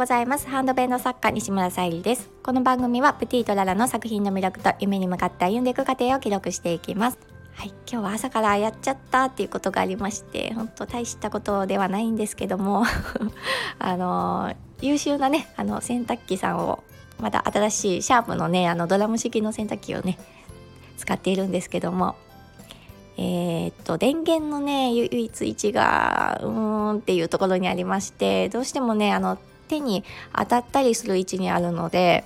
ございます。ハンドベンド作家西村さゆりです。この番組はプティとララの作品の魅力と夢に向かって歩んでいく過程を記録していきます。はい、今日は朝からやっちゃったっていうことがありまして本当大したことではないんですけども あの優秀なねあの洗濯機さんをまた新しいシャープのねあのドラム式の洗濯機をね使っているんですけどもえー、っと電源のね唯一位置がうーんっていうところにありましてどうしてもねあの手に当たったりする位置にあるので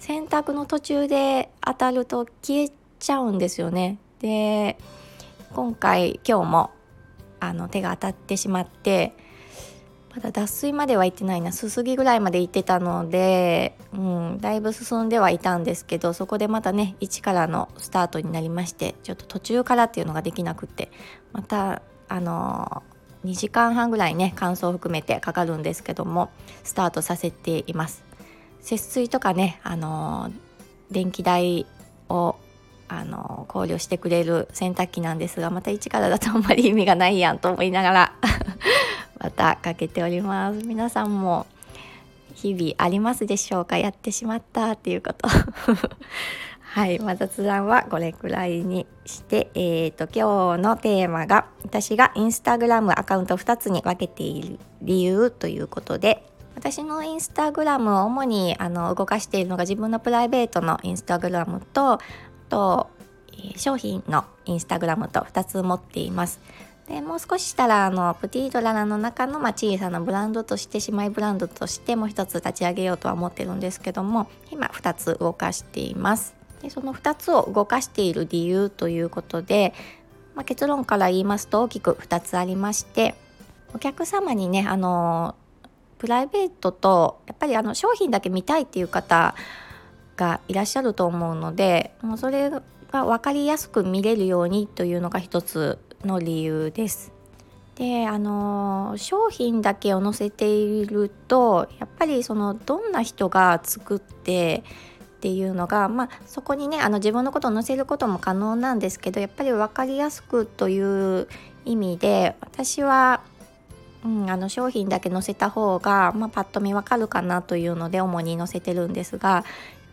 洗濯の途中で当たると消えちゃうんですよね。で今回今日もあの手が当たってしまってまだ脱水までは行ってないなすすぎぐらいまで行ってたので、うん、だいぶ進んではいたんですけどそこでまたね1からのスタートになりましてちょっと途中からっていうのができなくってまたあの、2時間半ぐらいね乾燥含めてかかるんですけどもスタートさせています。節水とかねあの、電気代をあの考慮してくれる洗濯機なんですがまた一からだとあんまり意味がないやんと思いながら またかけております。皆さんも日々ありますでしょうか？やってしまったっていうこと。はい、まあ、雑談はこれくらいにして、えーと、今日のテーマが私がインスタグラムアカウント2つに分けている理由ということで私のインスタグラムを主にあの動かしているのが自分のプライベートのインスタグラムとあと商品のインスタグラムと2つ持っています。でもう少ししたらあのプティードララの中の、まあ、小さなブランドとして姉妹ブランドとしてもう一つ立ち上げようとは思ってるんですけども今2つ動かしていますでその2つを動かしている理由ということで、まあ、結論から言いますと大きく2つありましてお客様にねあのプライベートとやっぱりあの商品だけ見たいっていう方がいらっしゃると思うのでもうそれが分かりやすく見れるようにというのが一つの理由です。であの商品だけを載せているとやっぱりそのどんな人が作ってっていうのが、まあ、そこにねあの自分のことを載せることも可能なんですけどやっぱり分かりやすくという意味で私は、うん、あの商品だけ載せた方が、まあ、パッと見分かるかなというので主に載せてるんですがやっ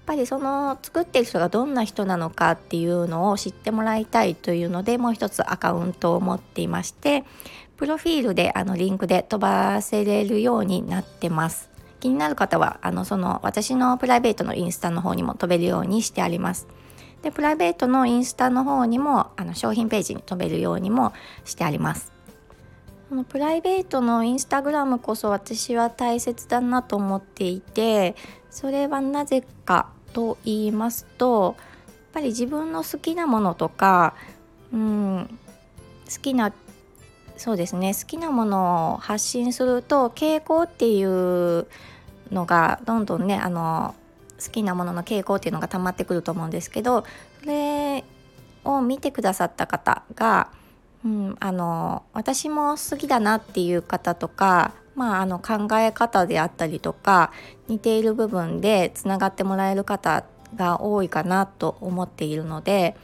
ぱりその作ってる人がどんな人なのかっていうのを知ってもらいたいというのでもう一つアカウントを持っていましてプロフィールであのリンクで飛ばせれるようになってます。気になる方はあのその私のプライベートのインスタの方にも飛べるようにしてあります。でプライベートのインスタの方にもあの商品ページに飛べるようにもしてあります。このプライベートのインスタグラムこそ私は大切だなと思っていてそれはなぜかと言いますとやっぱり自分の好きなものとか、うん、好きなそうですね。好きなものを発信すると傾向っていうのがどんどんねあの好きなものの傾向っていうのが溜まってくると思うんですけどそれを見てくださった方が、うん、あの私も好きだなっていう方とかまあ、あの考え方であったりとか似ている部分でつながってもらえる方が多いかなと思っているので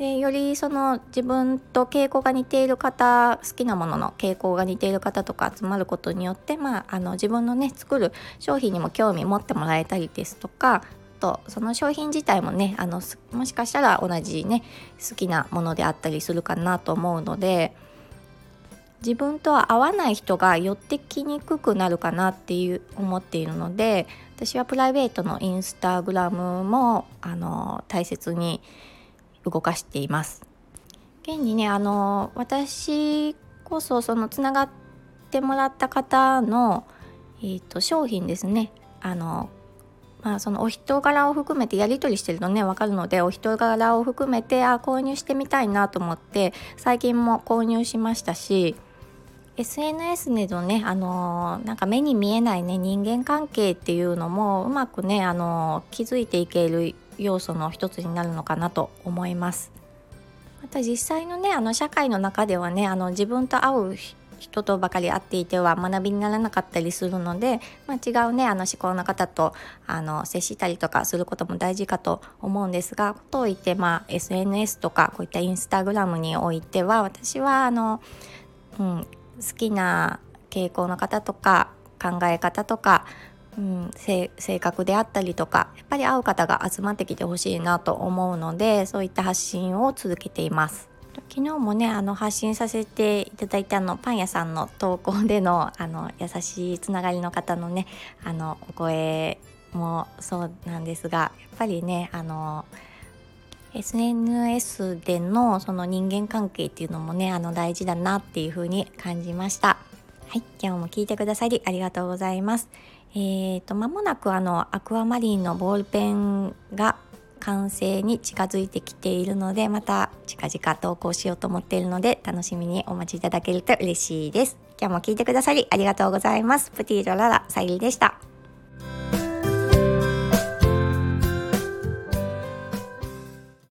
でよりその自分と傾向が似ている方好きなものの傾向が似ている方とか集まることによって、まあ、あの自分のね作る商品にも興味持ってもらえたりですとかとその商品自体もねあのもしかしたら同じね好きなものであったりするかなと思うので。自分とは合わない人が寄ってきにくくなるかなっていう思っているので私はプライベートのインスタグラムもあの大切に動かしています。現にねあの私こそそのつながってもらった方の、えーと、商品ですねあのまあ、そのお人柄を含めてやり取りしてるとね分かるのでお人柄を含めてあ購入してみたいなと思って最近も購入しましたし SNS でのね、あの、なんか目に見えないね人間関係っていうのもうまくね、あの、気づいていける要素の一つになるのかなと思います。また実際のねあの社会の中ではねあの自分と会う人とばかり会っていては学びにならなかったりするので、まあ、違うねあの思考の方とあの接したりとかすることも大事かと思うんですがことを言って、まあ、SNS とかこういったインスタグラムにおいては私はあの、うん、好きな傾向の方とか考え方とか、うん、性格であったりとかやっぱり会う方が集まってきてほしいなと思うのでそういった発信を続けています。昨日もねあの発信させていただいたのパン屋さんの投稿でのあの優しいつながりの方のねあのお声もそうなんですがやっぱりねあの SNS でのその人間関係っていうのもねあの大事だなっていう風に感じましたはい今日も聞いてくださりありがとうございます。えーと間もなくあのアクアマリンのボールペンが完成に近づいてきているのでまた近々投稿しようと思っているので楽しみにお待ちいただけると嬉しいです。今日も聞いてくださりありがとうございます。プティードララさゆりでした。